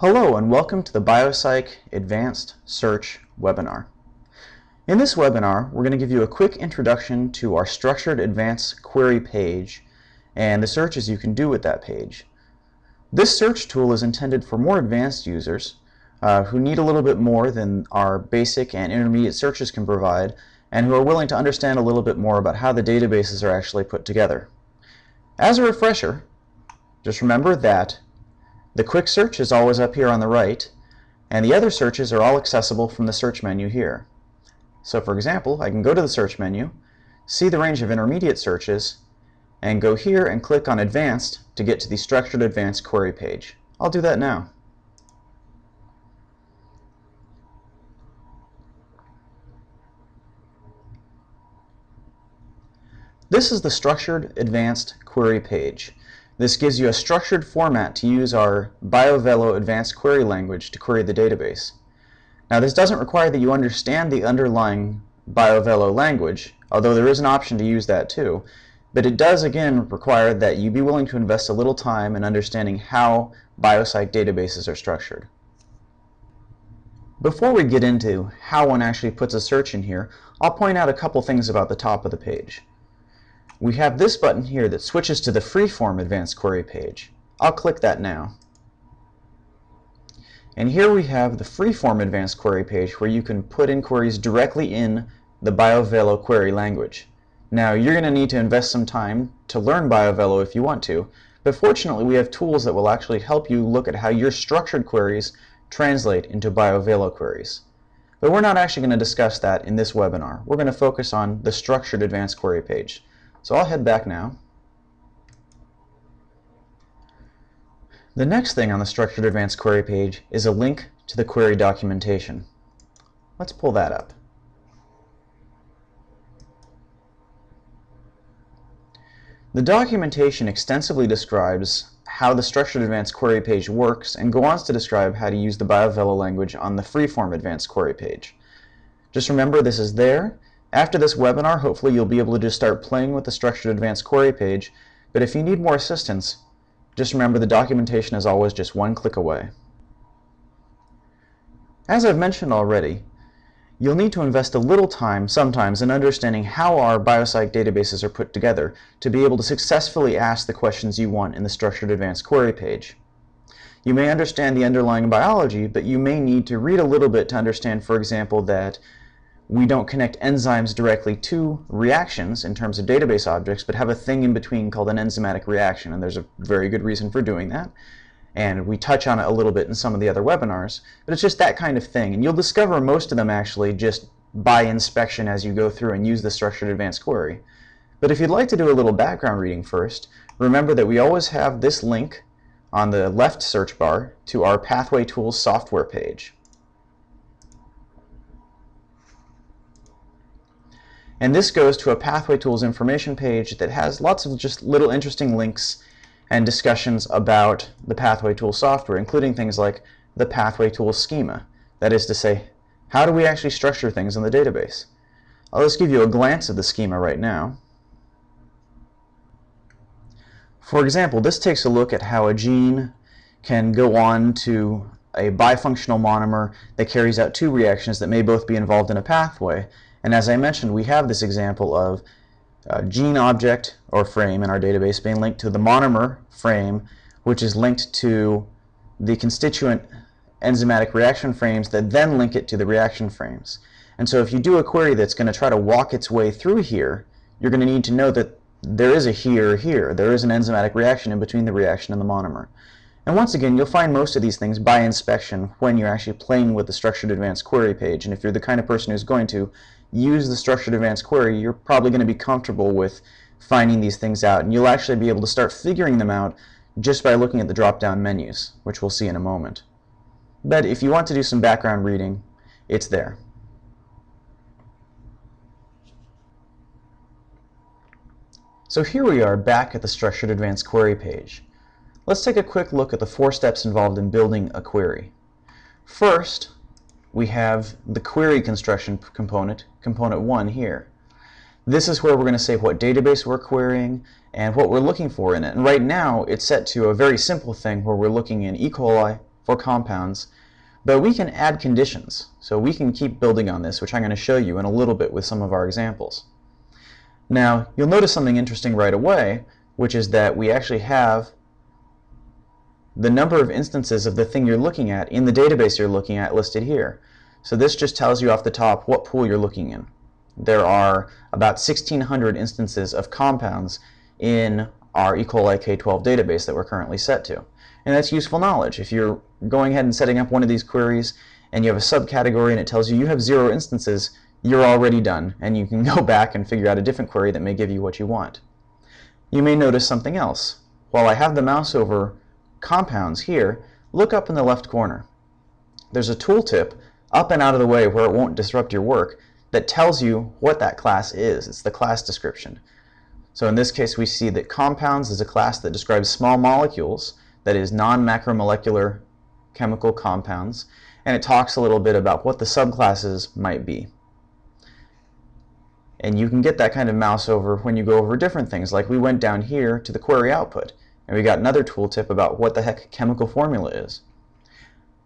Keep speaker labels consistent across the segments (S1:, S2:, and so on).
S1: Hello and welcome to the BioCyc Advanced Search webinar. In this webinar, we're going to give you a quick introduction to our Structured Advanced Query page and the searches you can do with that page. This search tool is intended for more advanced users uh, who need a little bit more than our basic and intermediate searches can provide and who are willing to understand a little bit more about how the databases are actually put together. As a refresher, just remember that the quick search is always up here on the right, and the other searches are all accessible from the search menu here. So for example, I can go to the search menu, see the range of intermediate searches, and go here and click on Advanced to get to the Structured Advanced Query page. I'll do that now. This is the Structured Advanced Query page. This gives you a structured format to use our BioVelo advanced query language to query the database. Now this doesn't require that you understand the underlying BioVelo language, although there is an option to use that too, but it does again require that you be willing to invest a little time in understanding how BioCyc databases are structured. Before we get into how one actually puts a search in here, I'll point out a couple things about the top of the page we have this button here that switches to the freeform advanced query page. I'll click that now. And here we have the freeform advanced query page where you can put inquiries directly in the BioVelo query language. Now you're going to need to invest some time to learn BioVelo if you want to, but fortunately we have tools that will actually help you look at how your structured queries translate into BioVelo queries. But we're not actually going to discuss that in this webinar. We're going to focus on the structured advanced query page. So I'll head back now. The next thing on the Structured Advanced Query page is a link to the query documentation. Let's pull that up. The documentation extensively describes how the Structured Advanced Query page works and goes on to describe how to use the BioVelo language on the Freeform Advanced Query page. Just remember this is there after this webinar, hopefully you'll be able to just start playing with the Structured Advanced Query page, but if you need more assistance, just remember the documentation is always just one click away. As I've mentioned already, you'll need to invest a little time sometimes in understanding how our BioCyc databases are put together to be able to successfully ask the questions you want in the Structured Advanced Query page. You may understand the underlying biology, but you may need to read a little bit to understand, for example, that we don't connect enzymes directly to reactions in terms of database objects, but have a thing in between called an enzymatic reaction, and there's a very good reason for doing that. And we touch on it a little bit in some of the other webinars, but it's just that kind of thing. And you'll discover most of them actually just by inspection as you go through and use the structured advanced query. But if you'd like to do a little background reading first, remember that we always have this link on the left search bar to our Pathway Tools software page. And this goes to a Pathway Tools information page that has lots of just little interesting links and discussions about the Pathway Tool software, including things like the Pathway Tool schema. That is to say, how do we actually structure things in the database? I'll just give you a glance of the schema right now. For example, this takes a look at how a gene can go on to a bifunctional monomer that carries out two reactions that may both be involved in a pathway, and as I mentioned, we have this example of gene object or frame in our database being linked to the monomer frame, which is linked to the constituent enzymatic reaction frames that then link it to the reaction frames. And so if you do a query that's going to try to walk its way through here, you're going to need to know that there is a here here. There is an enzymatic reaction in between the reaction and the monomer. And once again, you'll find most of these things by inspection when you're actually playing with the structured advanced query page. And if you're the kind of person who's going to use the structured advanced query, you're probably going to be comfortable with finding these things out. And you'll actually be able to start figuring them out just by looking at the drop-down menus, which we'll see in a moment. But if you want to do some background reading, it's there. So here we are back at the Structured Advanced Query page. Let's take a quick look at the four steps involved in building a query. First, we have the query construction component, component 1 here. This is where we're going to say what database we're querying and what we're looking for in it. And right now, it's set to a very simple thing where we're looking in E. coli for compounds, but we can add conditions. So we can keep building on this, which I'm going to show you in a little bit with some of our examples. Now, you'll notice something interesting right away, which is that we actually have the number of instances of the thing you're looking at in the database you're looking at listed here. So this just tells you off the top what pool you're looking in. There are about 1,600 instances of compounds in our E. coli K12 database that we're currently set to. And that's useful knowledge. If you're going ahead and setting up one of these queries and you have a subcategory and it tells you you have zero instances, you're already done and you can go back and figure out a different query that may give you what you want. You may notice something else. While I have the mouse over compounds here, look up in the left corner. There's a tooltip up and out of the way where it won't disrupt your work that tells you what that class is. It's the class description. So in this case, we see that compounds is a class that describes small molecules, that is non-macromolecular chemical compounds, and it talks a little bit about what the subclasses might be. And you can get that kind of mouse over when you go over different things, like we went down here to the query output, and we got another tooltip about what the heck chemical formula is.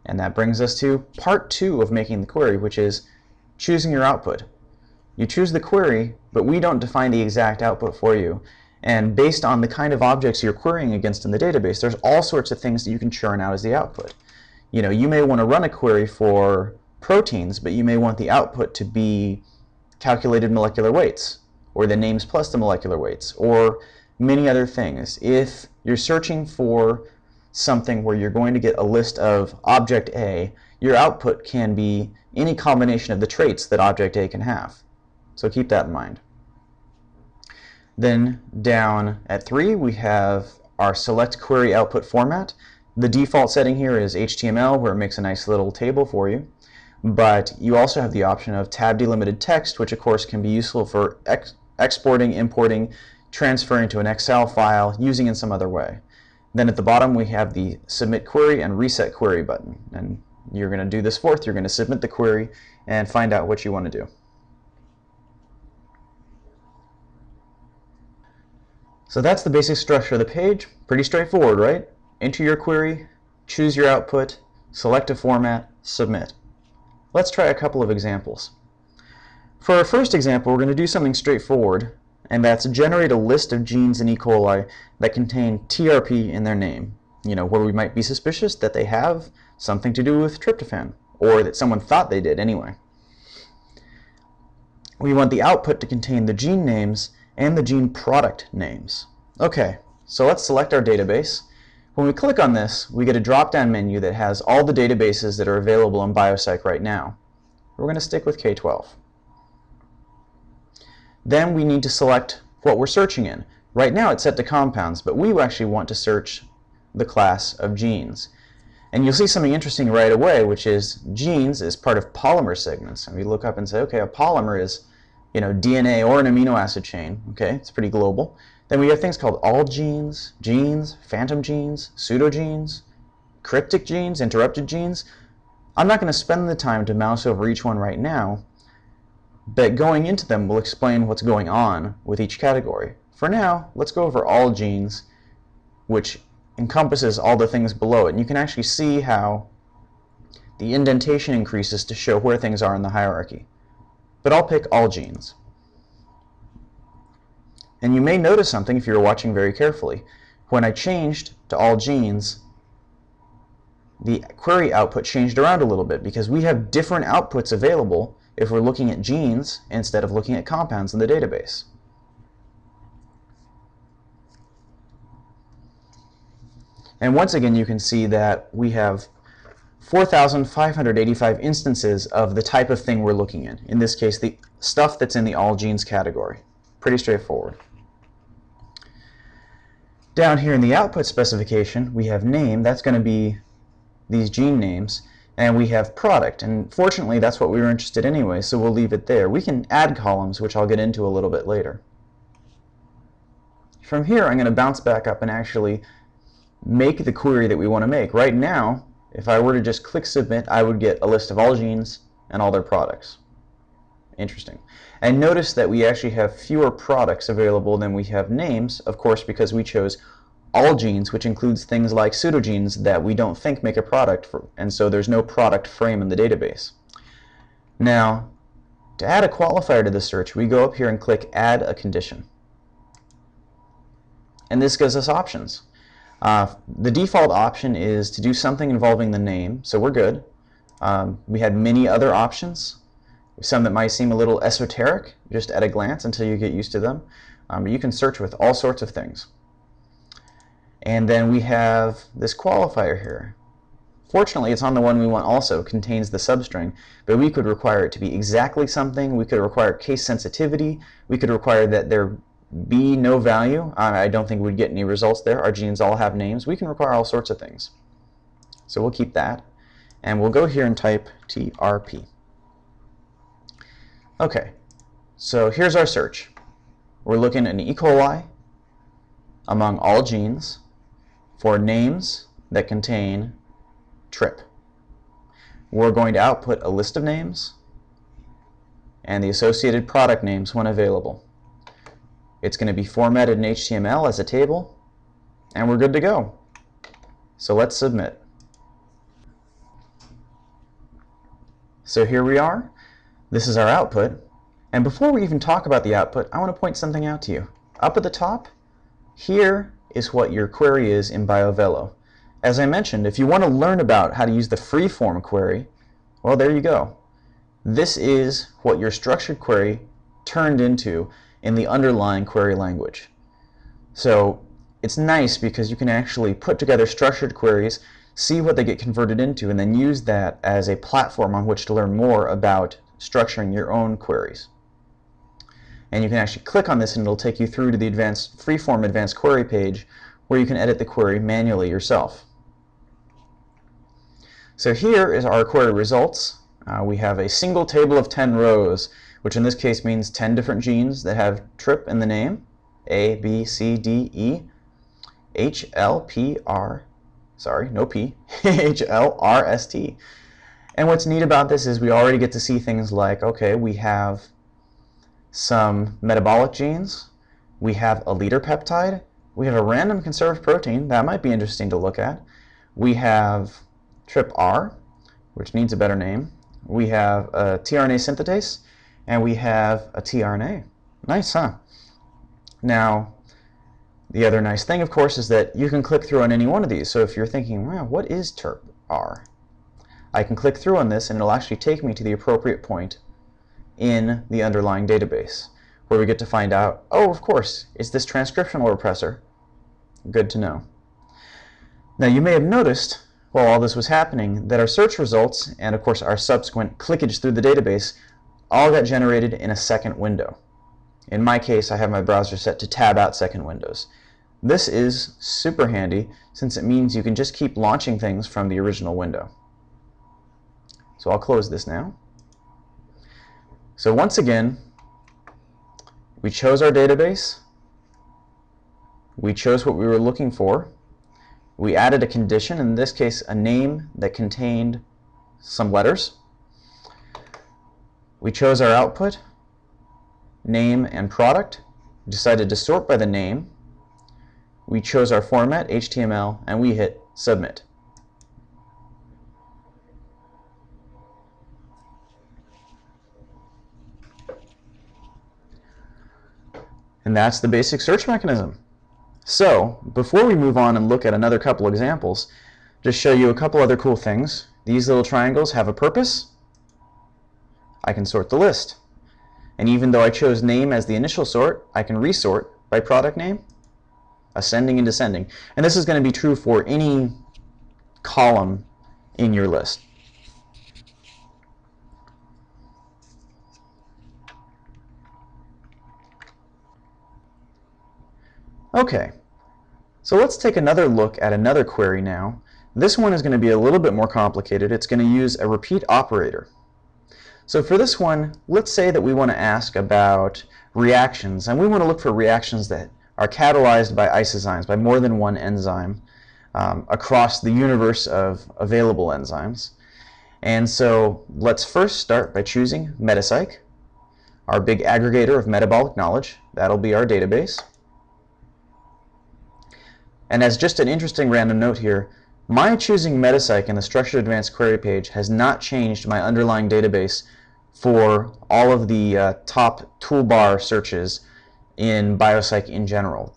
S1: And that brings us to part two of making the query, which is choosing your output. You choose the query, but we don't define the exact output for you. And based on the kind of objects you're querying against in the database, there's all sorts of things that you can churn out as the output. You know, you may want to run a query for proteins, but you may want the output to be calculated molecular weights, or the names plus the molecular weights, or many other things. If you're searching for something where you're going to get a list of object A, your output can be any combination of the traits that object A can have. So keep that in mind. Then down at 3 we have our select query output format. The default setting here is HTML where it makes a nice little table for you. But you also have the option of tab delimited text which of course can be useful for ex exporting, importing, transferring to an Excel file, using in some other way. Then at the bottom we have the submit query and reset query button. And you're going to do this fourth. You're going to submit the query and find out what you want to do. So that's the basic structure of the page. Pretty straightforward, right? Enter your query, choose your output, select a format, submit. Let's try a couple of examples. For our first example, we're going to do something straightforward and that's generate a list of genes in E. coli that contain TRP in their name. You know, where we might be suspicious that they have something to do with tryptophan, or that someone thought they did anyway. We want the output to contain the gene names and the gene product names. Okay, so let's select our database. When we click on this, we get a drop-down menu that has all the databases that are available in BioCyc right now. We're going to stick with K12. Then we need to select what we're searching in. Right now it's set to compounds, but we actually want to search the class of genes. And you'll see something interesting right away, which is genes is part of polymer segments. And we look up and say, okay, a polymer is you know, DNA or an amino acid chain. Okay, it's pretty global. Then we have things called all genes, genes, phantom genes, pseudogenes, cryptic genes, interrupted genes. I'm not going to spend the time to mouse over each one right now, but going into them will explain what's going on with each category. For now, let's go over all genes, which encompasses all the things below it. And you can actually see how the indentation increases to show where things are in the hierarchy. But I'll pick all genes. And you may notice something if you're watching very carefully. When I changed to all genes, the query output changed around a little bit because we have different outputs available if we're looking at genes instead of looking at compounds in the database. And once again, you can see that we have 4,585 instances of the type of thing we're looking in. In this case, the stuff that's in the all genes category. Pretty straightforward. Down here in the output specification, we have name. That's going to be these gene names and we have product. And fortunately, that's what we were interested in anyway, so we'll leave it there. We can add columns, which I'll get into a little bit later. From here, I'm going to bounce back up and actually make the query that we want to make. Right now, if I were to just click submit, I would get a list of all genes and all their products. Interesting. And notice that we actually have fewer products available than we have names, of course, because we chose all genes, which includes things like pseudogenes that we don't think make a product, for, and so there's no product frame in the database. Now, to add a qualifier to the search, we go up here and click Add a Condition. And this gives us options. Uh, the default option is to do something involving the name, so we're good. Um, we had many other options, some that might seem a little esoteric just at a glance until you get used to them. Um, you can search with all sorts of things. And then we have this qualifier here. Fortunately, it's on the one we want also, contains the substring, but we could require it to be exactly something. We could require case sensitivity. We could require that there be no value. I don't think we'd get any results there. Our genes all have names. We can require all sorts of things. So we'll keep that. And we'll go here and type TRP. Okay, so here's our search. We're looking at an E. coli among all genes for names that contain trip. We're going to output a list of names and the associated product names when available. It's going to be formatted in HTML as a table, and we're good to go. So let's submit. So here we are. This is our output. And before we even talk about the output, I want to point something out to you. Up at the top, here is what your query is in BioVelo. As I mentioned, if you want to learn about how to use the free-form query, well, there you go. This is what your structured query turned into in the underlying query language. So it's nice because you can actually put together structured queries, see what they get converted into, and then use that as a platform on which to learn more about structuring your own queries. And you can actually click on this and it'll take you through to the advanced freeform advanced query page where you can edit the query manually yourself. So here is our query results. Uh, we have a single table of 10 rows, which in this case means 10 different genes that have TRIP in the name, A, B, C, D, E, H, L, P, R, sorry, no P, H, L, R, S, T. And what's neat about this is we already get to see things like, okay, we have some metabolic genes, we have a leader peptide, we have a random conserved protein, that might be interesting to look at. We have TRPR, which needs a better name. We have a tRNA synthetase, and we have a tRNA. Nice, huh? Now, the other nice thing, of course, is that you can click through on any one of these. So if you're thinking, wow, what is TRPR? I can click through on this, and it'll actually take me to the appropriate point in the underlying database, where we get to find out, oh, of course, it's this transcriptional repressor. Good to know. Now, you may have noticed while all this was happening that our search results and of course our subsequent clickage through the database all got generated in a second window. In my case, I have my browser set to tab out second windows. This is super handy since it means you can just keep launching things from the original window. So I'll close this now. So once again, we chose our database, we chose what we were looking for, we added a condition, in this case a name that contained some letters. We chose our output, name and product, we decided to sort by the name, we chose our format, HTML, and we hit submit. And that's the basic search mechanism. So, before we move on and look at another couple examples, just show you a couple other cool things. These little triangles have a purpose. I can sort the list. And even though I chose name as the initial sort, I can resort by product name, ascending and descending. And this is going to be true for any column in your list. Okay, so let's take another look at another query now. This one is going to be a little bit more complicated. It's going to use a repeat operator. So for this one, let's say that we want to ask about reactions, and we want to look for reactions that are catalyzed by isozymes, by more than one enzyme, um, across the universe of available enzymes. And so let's first start by choosing MetaCyc, our big aggregator of metabolic knowledge. That'll be our database. And as just an interesting random note here, my choosing MetaCyc in the Structured Advanced Query page has not changed my underlying database for all of the uh, top toolbar searches in BioCyc in general.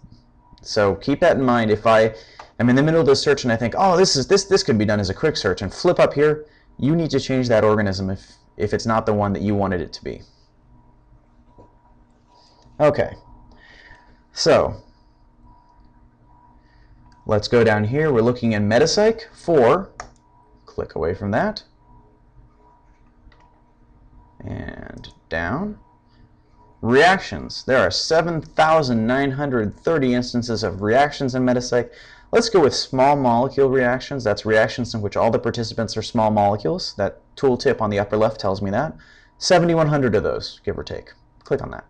S1: So keep that in mind. If I am in the middle of the search and I think, oh, this is this this could be done as a quick search, and flip up here, you need to change that organism if if it's not the one that you wanted it to be. Okay, so let's go down here. We're looking in MetaCyc for, click away from that, and down. Reactions. There are 7,930 instances of reactions in MetaCyc. Let's go with small molecule reactions. That's reactions in which all the participants are small molecules. That tooltip on the upper left tells me that. 7,100 of those, give or take. Click on that.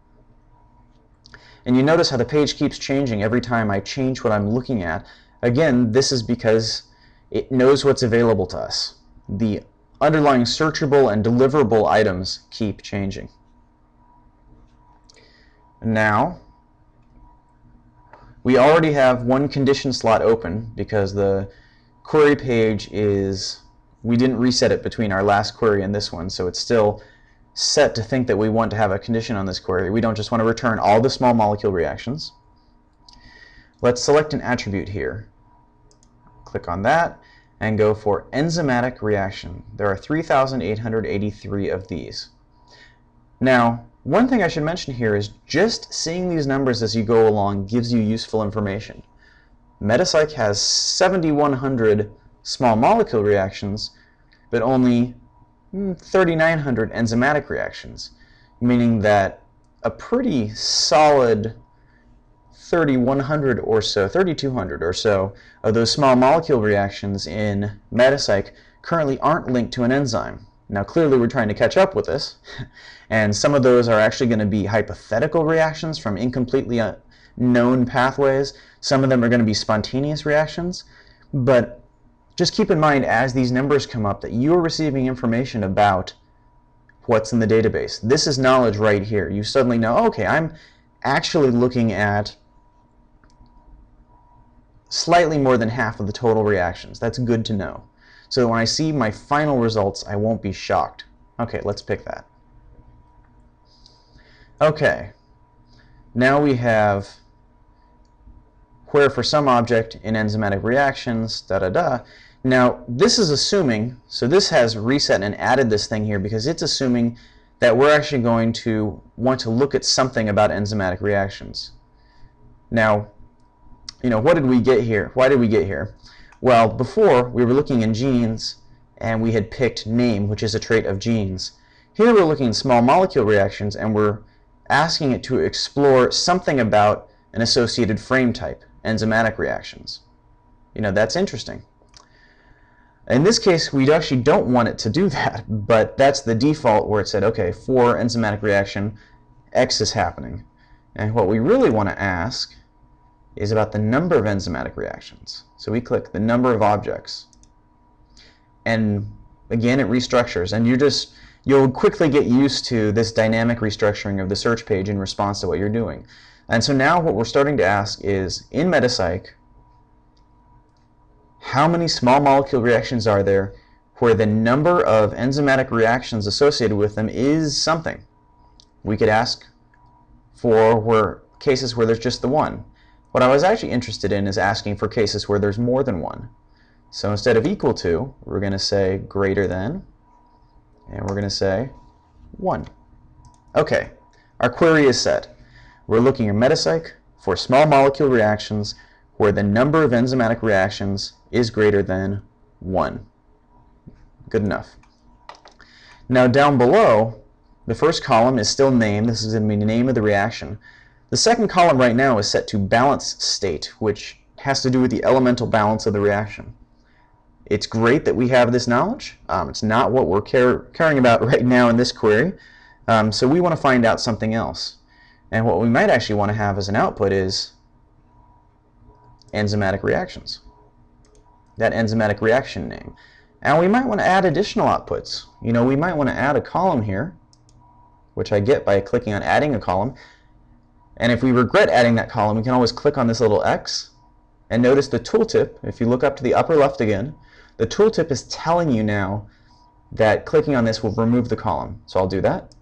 S1: And you notice how the page keeps changing every time I change what I'm looking at. Again, this is because it knows what's available to us. The underlying searchable and deliverable items keep changing. Now, we already have one condition slot open because the query page is, we didn't reset it between our last query and this one, so it's still set to think that we want to have a condition on this query. We don't just want to return all the small molecule reactions. Let's select an attribute here. Click on that and go for enzymatic reaction. There are 3,883 of these. Now, one thing I should mention here is just seeing these numbers as you go along gives you useful information. MetaCyc has 7,100 small molecule reactions, but only hmm, 3,900 enzymatic reactions, meaning that a pretty solid 3,100 or so, 3,200 or so of those small molecule reactions in MetaCyc currently aren't linked to an enzyme. Now clearly we're trying to catch up with this, and some of those are actually going to be hypothetical reactions from incompletely known pathways. Some of them are going to be spontaneous reactions, but just keep in mind as these numbers come up that you're receiving information about what's in the database. This is knowledge right here. You suddenly know, okay, I'm actually looking at slightly more than half of the total reactions. That's good to know so when I see my final results, I won't be shocked. Okay, let's pick that. Okay, now we have where for some object in enzymatic reactions, da da da. Now, this is assuming, so this has reset and added this thing here because it's assuming that we're actually going to want to look at something about enzymatic reactions. Now, you know, what did we get here? Why did we get here? Well, before we were looking in genes and we had picked name, which is a trait of genes. Here we're looking at small molecule reactions and we're asking it to explore something about an associated frame type, enzymatic reactions. You know, that's interesting. In this case, we actually don't want it to do that, but that's the default where it said, okay, for enzymatic reaction, X is happening. And what we really want to ask is about the number of enzymatic reactions. So we click the number of objects. And again, it restructures. And you just, you'll quickly get used to this dynamic restructuring of the search page in response to what you're doing. And so now what we're starting to ask is, in MetaCyc, how many small molecule reactions are there where the number of enzymatic reactions associated with them is something? We could ask for where cases where there's just the one. What I was actually interested in is asking for cases where there's more than one. So instead of equal to, we're going to say greater than, and we're going to say 1. Okay, our query is set. We're looking at MetaCyc for small molecule reactions where the number of enzymatic reactions is greater than 1. Good enough. Now down below, the first column is still name. This is going to be the name of the reaction. The second column right now is set to balance state, which has to do with the elemental balance of the reaction. It's great that we have this knowledge. Um, it's not what we're care caring about right now in this query. Um, so we want to find out something else. And what we might actually want to have as an output is enzymatic reactions. That enzymatic reaction name. And we might want to add additional outputs. You know, we might want to add a column here, which I get by clicking on adding a column. And if we regret adding that column, we can always click on this little X And notice the tooltip, if you look up to the upper left again, the tooltip is telling you now that clicking on this will remove the column. So I'll do that.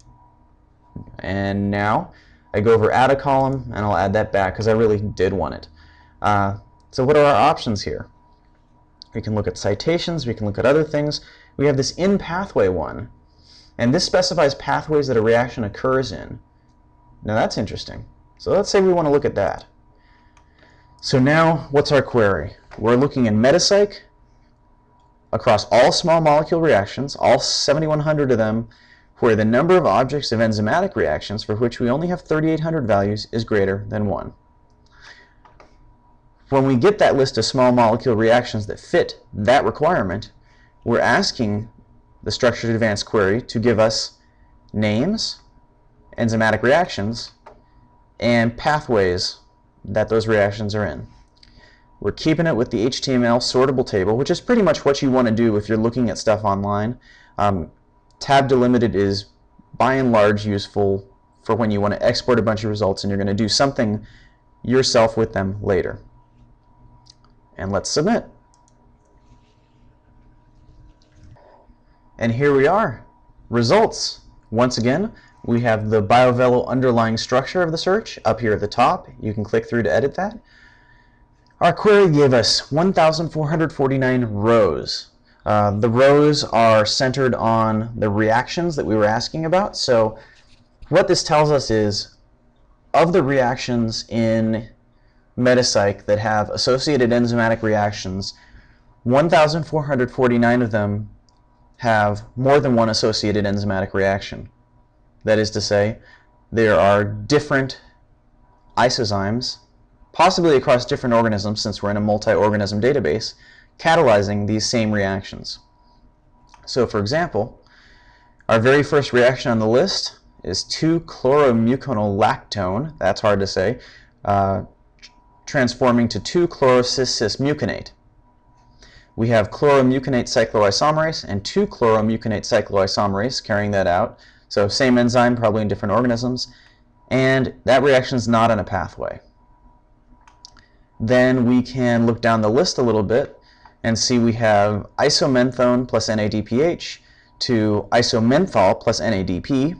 S1: And now I go over add a column and I'll add that back because I really did want it. Uh, so what are our options here? We can look at citations, we can look at other things. We have this in pathway one, and this specifies pathways that a reaction occurs in. Now that's interesting. So let's say we want to look at that. So now, what's our query? We're looking in MetaCyc across all small molecule reactions, all 7,100 of them, where the number of objects of enzymatic reactions for which we only have 3,800 values is greater than 1. When we get that list of small molecule reactions that fit that requirement, we're asking the structured advanced query to give us names, enzymatic reactions, and pathways that those reactions are in. We're keeping it with the HTML sortable table, which is pretty much what you want to do if you're looking at stuff online. Um, tab delimited is by and large useful for when you want to export a bunch of results and you're going to do something yourself with them later and let's submit. And here we are, results. Once again, we have the BioVelo underlying structure of the search up here at the top. You can click through to edit that. Our query gave us 1,449 rows. Uh, the rows are centered on the reactions that we were asking about. So what this tells us is, of the reactions in MetaCyc that have associated enzymatic reactions, 1,449 of them have more than one associated enzymatic reaction. That is to say, there are different isozymes, possibly across different organisms since we're in a multi-organism database, catalyzing these same reactions. So for example, our very first reaction on the list is 2-chloromuconolactone, that's hard to say, uh, transforming to 2-chlorocis-cis-muconate. We have chloromuconate cycloisomerase and 2-chloromuconate cycloisomerase carrying that out. So same enzyme, probably in different organisms. And that reaction is not in a pathway. Then we can look down the list a little bit and see we have isomenthone plus NADPH to isomenthol plus NADP.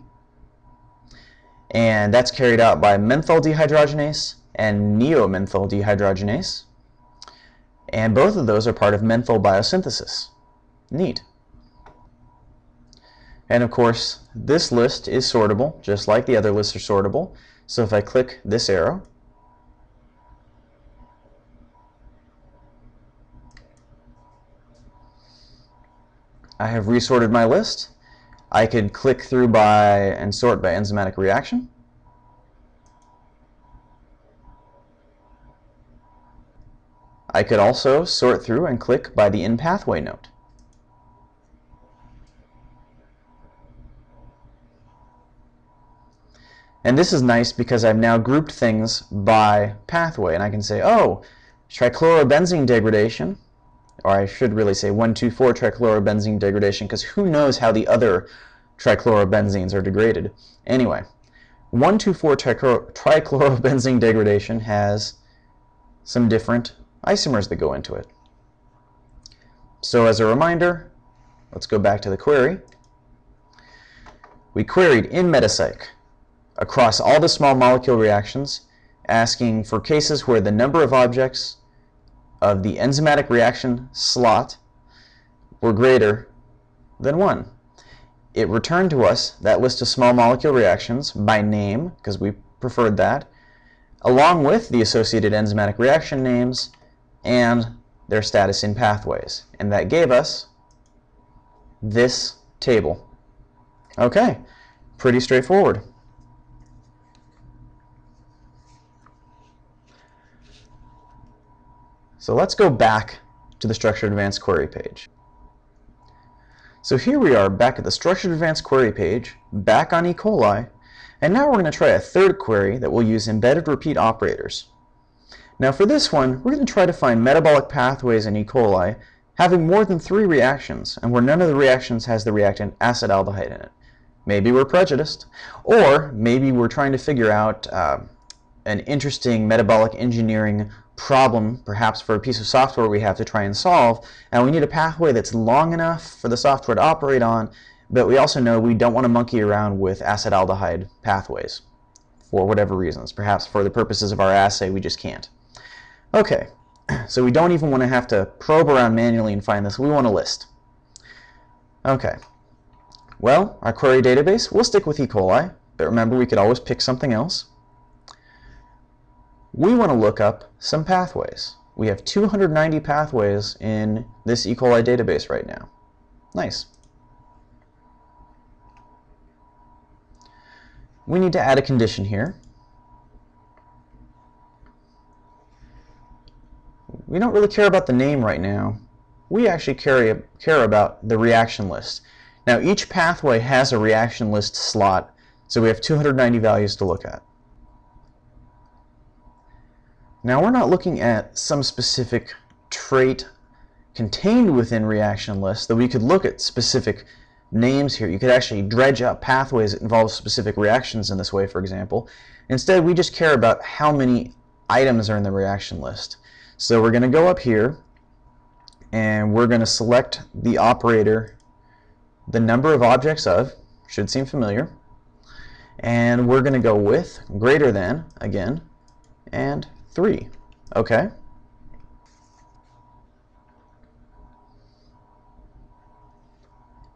S1: And that's carried out by menthol dehydrogenase and neomenthol dehydrogenase. And both of those are part of menthol biosynthesis. Neat. And of course, this list is sortable, just like the other lists are sortable. So if I click this arrow, I have resorted my list. I could click through by and sort by enzymatic reaction. I could also sort through and click by the in-pathway note. And this is nice because I've now grouped things by pathway, and I can say, oh, trichlorobenzene degradation, or I should really say 1,2,4 trichlorobenzene degradation, because who knows how the other trichlorobenzenes are degraded. Anyway, 1,2,4 trichlorobenzene degradation has some different isomers that go into it. So as a reminder, let's go back to the query. We queried in MetaCyc across all the small molecule reactions, asking for cases where the number of objects of the enzymatic reaction slot were greater than 1. It returned to us that list of small molecule reactions by name, because we preferred that, along with the associated enzymatic reaction names and their status in pathways. And that gave us this table. Okay, pretty straightforward. So let's go back to the Structured Advanced Query page. So here we are back at the Structured Advanced Query page, back on E. coli, and now we're going to try a third query that will use embedded repeat operators. Now for this one, we're going to try to find metabolic pathways in E. coli having more than three reactions, and where none of the reactions has the reactant acetaldehyde in it. Maybe we're prejudiced, or maybe we're trying to figure out uh, an interesting metabolic engineering problem, perhaps for a piece of software we have to try and solve, and we need a pathway that's long enough for the software to operate on, but we also know we don't want to monkey around with acetaldehyde pathways for whatever reasons. Perhaps for the purposes of our assay, we just can't. Okay, so we don't even want to have to probe around manually and find this. We want a list. Okay. Well, our query database, we'll stick with E. coli, but remember we could always pick something else. We want to look up some pathways. We have 290 pathways in this E. coli database right now. Nice. We need to add a condition here. We don't really care about the name right now. We actually care, care about the reaction list. Now each pathway has a reaction list slot, so we have 290 values to look at. Now we're not looking at some specific trait contained within reaction lists, though we could look at specific names here. You could actually dredge up pathways that involve specific reactions in this way, for example. Instead, we just care about how many items are in the reaction list. So we're going to go up here, and we're going to select the operator, the number of objects of, should seem familiar, and we're going to go with greater than, again, and 3. Okay?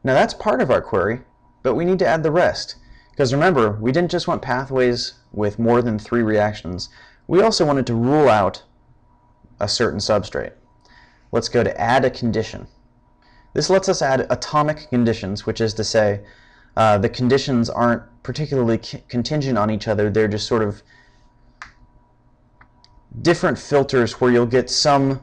S1: Now that's part of our query, but we need to add the rest. Because remember, we didn't just want pathways with more than three reactions. We also wanted to rule out a certain substrate. Let's go to add a condition. This lets us add atomic conditions, which is to say uh, the conditions aren't particularly contingent on each other. They're just sort of different filters where you'll get some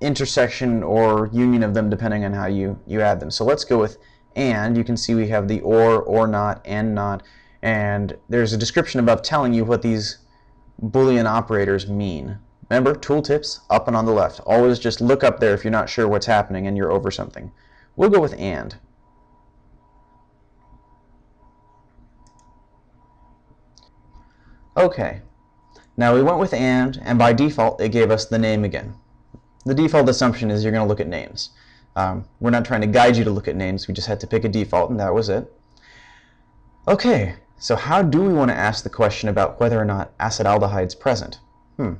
S1: intersection or union of them depending on how you, you add them. So let's go with and you can see we have the or, or not, and not, and there's a description above telling you what these Boolean operators mean. Remember, tooltips up and on the left. Always just look up there if you're not sure what's happening and you're over something. We'll go with and. Okay, now we went with and, and by default it gave us the name again. The default assumption is you're going to look at names. Um, we're not trying to guide you to look at names. We just had to pick a default, and that was it. Okay, so how do we want to ask the question about whether or not acetaldehyde is present? Hmm.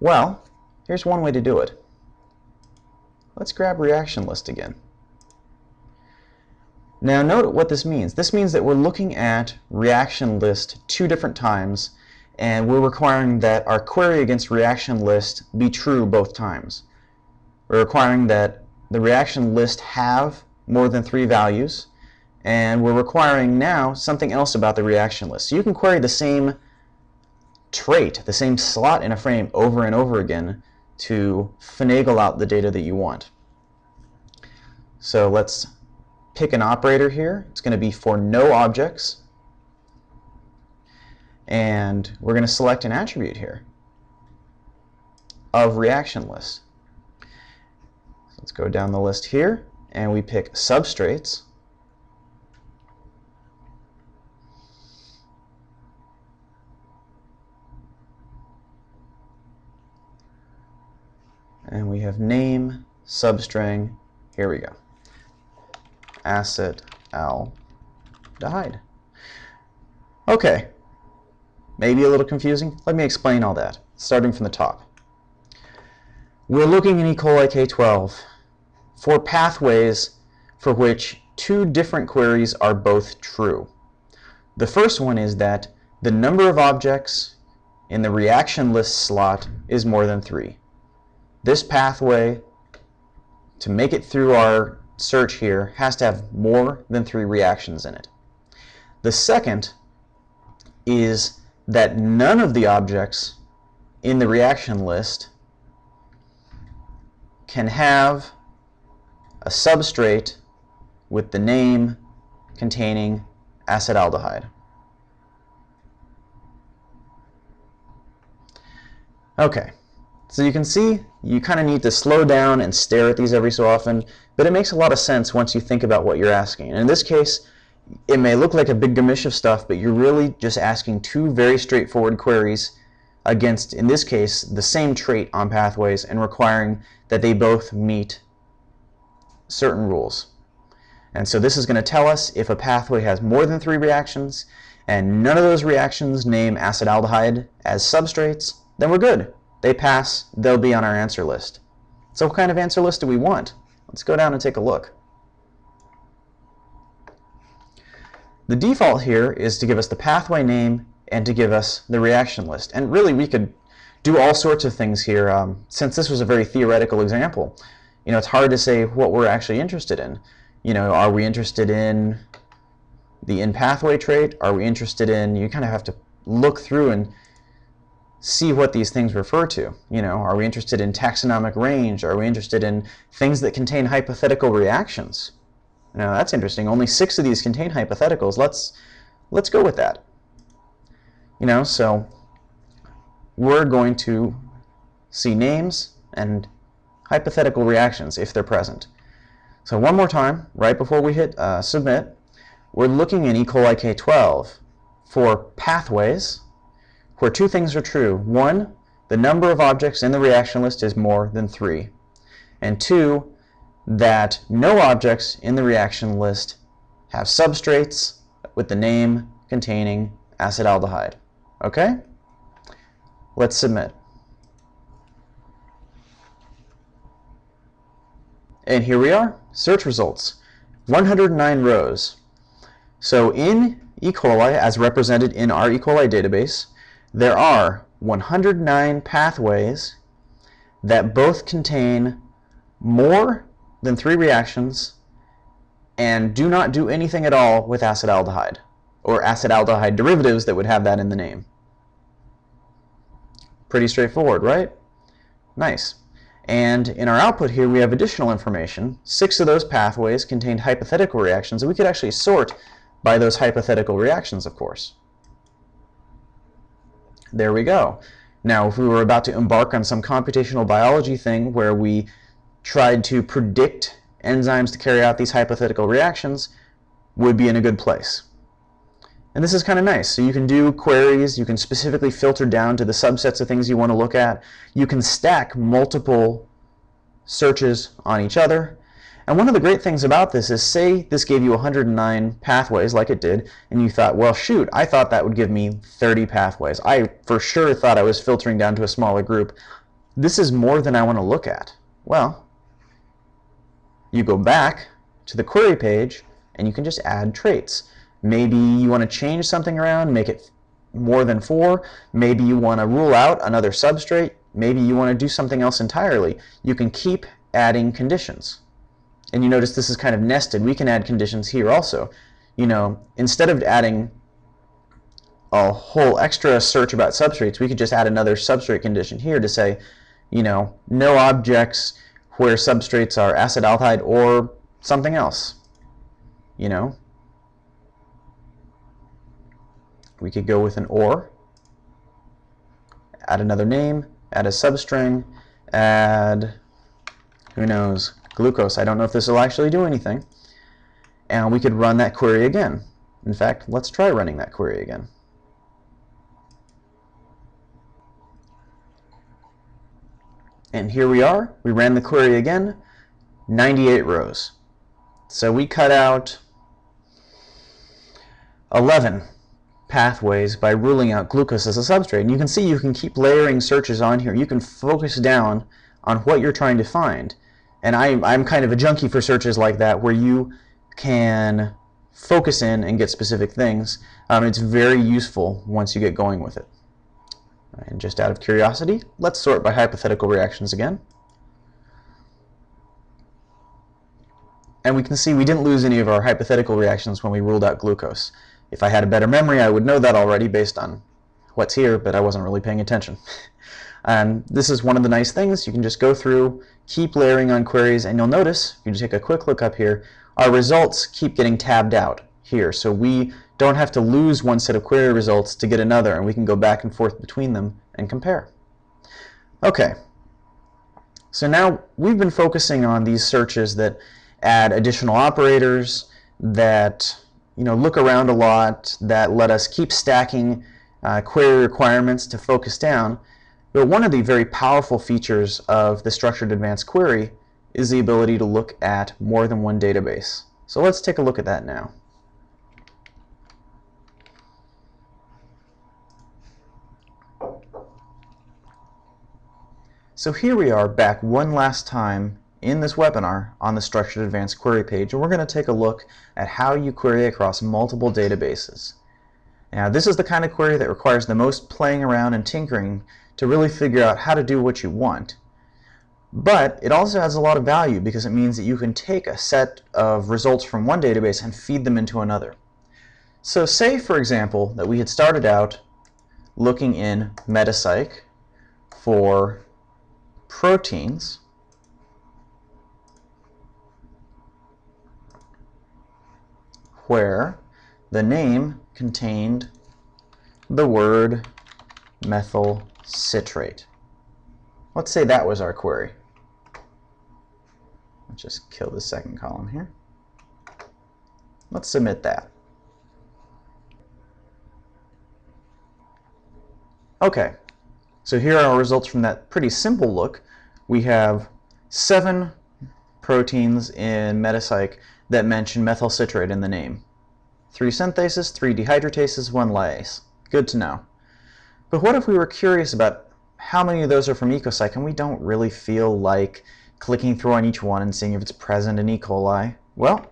S1: Well, here's one way to do it. Let's grab reaction list again. Now note what this means. This means that we're looking at reaction list two different times and we're requiring that our query against reaction list be true both times. We're requiring that the reaction list have more than three values, and we're requiring now something else about the reaction list. So you can query the same trait, the same slot in a frame over and over again to finagle out the data that you want. So let's pick an operator here. It's going to be for no objects. And we're going to select an attribute here of reaction list. Let's go down the list here and we pick substrates. And we have name, substring, here we go. Acet aldehyde. Okay, maybe a little confusing. Let me explain all that, starting from the top. We're looking in E. coli K12 for pathways for which two different queries are both true. The first one is that the number of objects in the reaction list slot is more than three. This pathway, to make it through our search here, has to have more than three reactions in it. The second is that none of the objects in the reaction list can have a substrate with the name containing acetaldehyde. Okay, so you can see you kind of need to slow down and stare at these every so often, but it makes a lot of sense once you think about what you're asking. And in this case, it may look like a big gamish of stuff, but you're really just asking two very straightforward queries against, in this case, the same trait on pathways and requiring that they both meet certain rules. And so this is going to tell us if a pathway has more than three reactions and none of those reactions name acetaldehyde as substrates, then we're good. They pass, they'll be on our answer list. So what kind of answer list do we want? Let's go down and take a look. The default here is to give us the pathway name and to give us the reaction list. And really we could do all sorts of things here. Um, since this was a very theoretical example, you know, it's hard to say what we're actually interested in. You know, are we interested in the in pathway trait? Are we interested in, you kind of have to look through and see what these things refer to. You know, are we interested in taxonomic range? Are we interested in things that contain hypothetical reactions? Now that's interesting. Only six of these contain hypotheticals. Let's let's go with that. You know, so we're going to see names and hypothetical reactions if they're present. So one more time, right before we hit uh, submit, we're looking in E. coli K12 for pathways where two things are true. One, the number of objects in the reaction list is more than three. And two, that no objects in the reaction list have substrates with the name containing acetaldehyde. Okay? Let's submit. And here we are, search results. 109 rows. So in E. coli, as represented in our E. coli database, there are 109 pathways that both contain more than three reactions and do not do anything at all with acetaldehyde or acetaldehyde derivatives that would have that in the name. Pretty straightforward, right? Nice. And in our output here, we have additional information. Six of those pathways contained hypothetical reactions, and we could actually sort by those hypothetical reactions, of course. There we go. Now, if we were about to embark on some computational biology thing where we tried to predict enzymes to carry out these hypothetical reactions, would be in a good place. And this is kind of nice. So you can do queries, you can specifically filter down to the subsets of things you want to look at. You can stack multiple searches on each other. And one of the great things about this is say this gave you 109 pathways like it did, and you thought, well, shoot, I thought that would give me 30 pathways. I for sure thought I was filtering down to a smaller group. This is more than I want to look at. Well, you go back to the query page, and you can just add traits. Maybe you want to change something around, make it more than four. Maybe you want to rule out another substrate. Maybe you want to do something else entirely. You can keep adding conditions. And you notice this is kind of nested. We can add conditions here also. You know, instead of adding a whole extra search about substrates, we could just add another substrate condition here to say, you know, no objects where substrates are acid acetaldehyde or something else. You know, we could go with an or, add another name, add a substring, add, who knows, glucose. I don't know if this will actually do anything. And we could run that query again. In fact, let's try running that query again. And here we are. We ran the query again. 98 rows. So we cut out 11 pathways by ruling out glucose as a substrate. And you can see you can keep layering searches on here. You can focus down on what you're trying to find. And I, I'm kind of a junkie for searches like that where you can focus in and get specific things. Um, it's very useful once you get going with it. And just out of curiosity, let's sort by hypothetical reactions again. And we can see we didn't lose any of our hypothetical reactions when we ruled out glucose. If I had a better memory, I would know that already based on what's here, but I wasn't really paying attention. and this is one of the nice things. You can just go through, keep layering on queries, and you'll notice, if you take a quick look up here, our results keep getting tabbed out here. So we don't have to lose one set of query results to get another, and we can go back and forth between them and compare. Okay, so now we've been focusing on these searches that add additional operators, that you know, look around a lot that let us keep stacking uh, query requirements to focus down, but one of the very powerful features of the structured advanced query is the ability to look at more than one database. So let's take a look at that now. So here we are back one last time in this webinar on the Structured Advanced Query page, and we're going to take a look at how you query across multiple databases. Now, this is the kind of query that requires the most playing around and tinkering to really figure out how to do what you want. But it also has a lot of value because it means that you can take a set of results from one database and feed them into another. So say, for example, that we had started out looking in MetaCyc for proteins where the name contained the word methyl citrate. Let's say that was our query. Let's just kill the second column here. Let's submit that. Okay, so here are our results from that pretty simple look. We have seven proteins in MetaCyc that mention methyl citrate in the name. Three synthases, three dehydratases, one lyase. Good to know. But what if we were curious about how many of those are from EcoCyc and we don't really feel like clicking through on each one and seeing if it's present in E. coli? Well,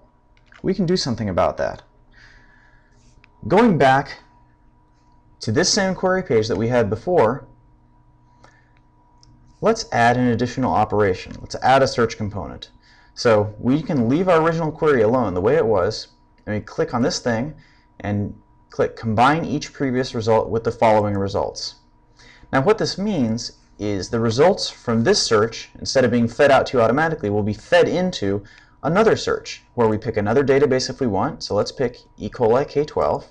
S1: we can do something about that. Going back to this same query page that we had before, let's add an additional operation. Let's add a search component. So we can leave our original query alone the way it was, and we click on this thing and click combine each previous result with the following results. Now what this means is the results from this search, instead of being fed out to you automatically, will be fed into another search where we pick another database if we want. So let's pick E. coli K12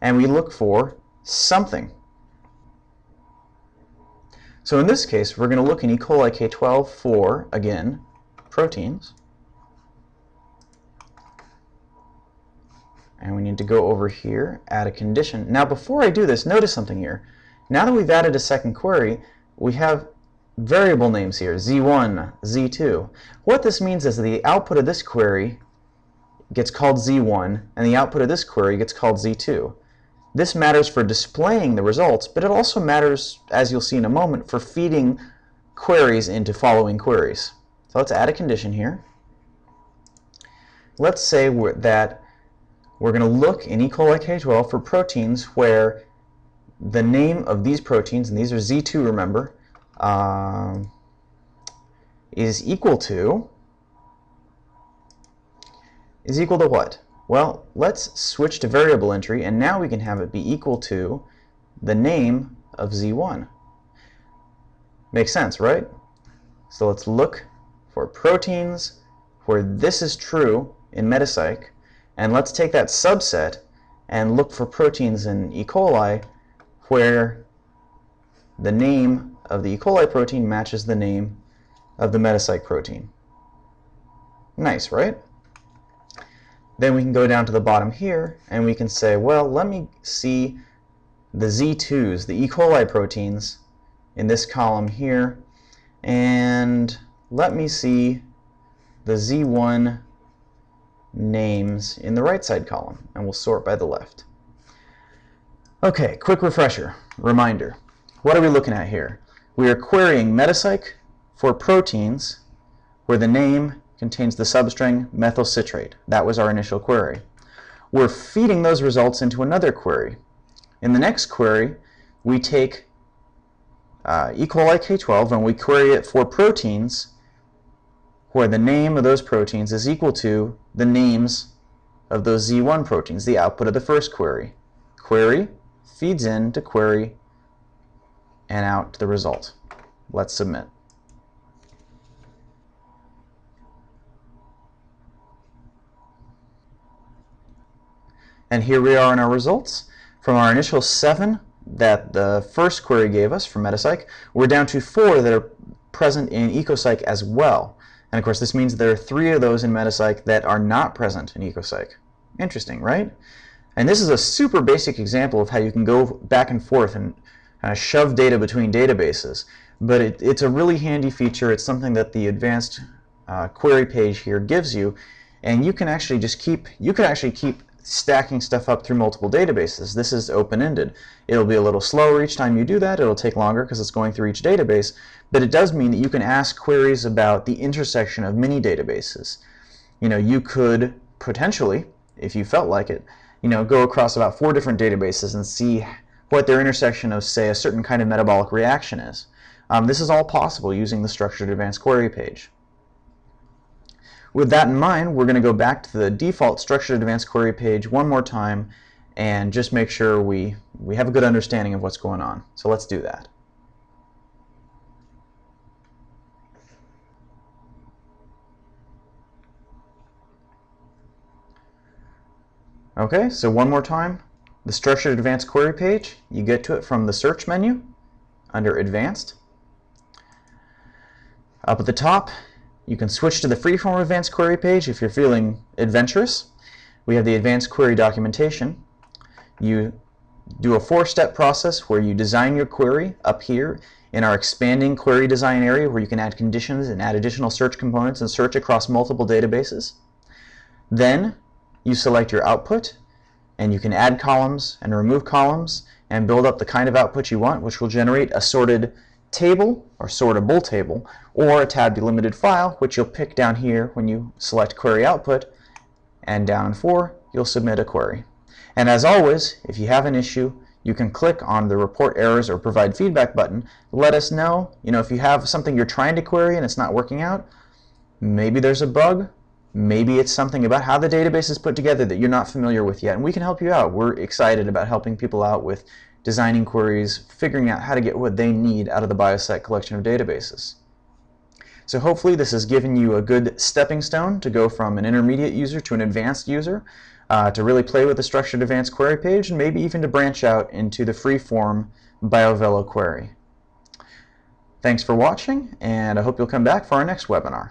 S1: and we look for something. So in this case, we're going to look in E. coli K12 for, again, proteins. And we need to go over here, add a condition. Now before I do this, notice something here. Now that we've added a second query, we have variable names here, z1, z2. What this means is the output of this query gets called z1, and the output of this query gets called z2. This matters for displaying the results, but it also matters, as you'll see in a moment, for feeding queries into following queries. So let's add a condition here. Let's say we're, that we're going to look in E. coli K12 for proteins where the name of these proteins, and these are Z2, remember, um, is equal to, is equal to what? Well, let's switch to variable entry, and now we can have it be equal to the name of Z1. Makes sense, right? So let's look for proteins where this is true in MetaCyc, and let's take that subset and look for proteins in E. coli where the name of the E. coli protein matches the name of the MetaCyc protein. Nice, right? Then we can go down to the bottom here and we can say, well, let me see the Z2s, the E. coli proteins in this column here, and let me see the Z1 names in the right side column, and we'll sort by the left. Okay, quick refresher, reminder. What are we looking at here? We are querying MetaCyc for proteins where the name contains the substring methyl citrate. That was our initial query. We're feeding those results into another query. In the next query, we take uh, E. coli K12 and we query it for proteins where the name of those proteins is equal to the names of those Z1 proteins, the output of the first query. Query feeds in to query and out the result. Let's submit. And here we are in our results. From our initial seven that the first query gave us from MetaCyc, we're down to four that are present in EcoCyc as well. And of course, this means there are three of those in MetaCyc that are not present in EcoCyc. Interesting, right? And this is a super basic example of how you can go back and forth and uh, shove data between databases. But it, it's a really handy feature. It's something that the advanced uh, query page here gives you. And you can actually just keep, you can actually keep stacking stuff up through multiple databases. This is open-ended. It'll be a little slower each time you do that. It'll take longer because it's going through each database. But it does mean that you can ask queries about the intersection of many databases. You know, you could potentially, if you felt like it, you know, go across about four different databases and see what their intersection of, say, a certain kind of metabolic reaction is. Um, this is all possible using the Structured Advanced Query page. With that in mind, we're going to go back to the default Structured Advanced Query page one more time and just make sure we, we have a good understanding of what's going on. So let's do that. Okay, so one more time, the Structured Advanced Query page, you get to it from the Search menu under Advanced. Up at the top, you can switch to the Freeform Advanced Query page if you're feeling adventurous. We have the Advanced Query documentation. You do a four-step process where you design your query up here in our expanding query design area where you can add conditions and add additional search components and search across multiple databases. Then you select your output and you can add columns and remove columns and build up the kind of output you want which will generate a sorted table or sortable table or a tab delimited file which you'll pick down here when you select query output and down in 4 you'll submit a query. And as always if you have an issue you can click on the report errors or provide feedback button let us know you know if you have something you're trying to query and it's not working out maybe there's a bug Maybe it's something about how the database is put together that you're not familiar with yet, and we can help you out. We're excited about helping people out with designing queries, figuring out how to get what they need out of the BioCyc collection of databases. So hopefully this has given you a good stepping stone to go from an intermediate user to an advanced user, uh, to really play with the structured advanced query page, and maybe even to branch out into the free-form BioVelo query. Thanks for watching, and I hope you'll come back for our next webinar.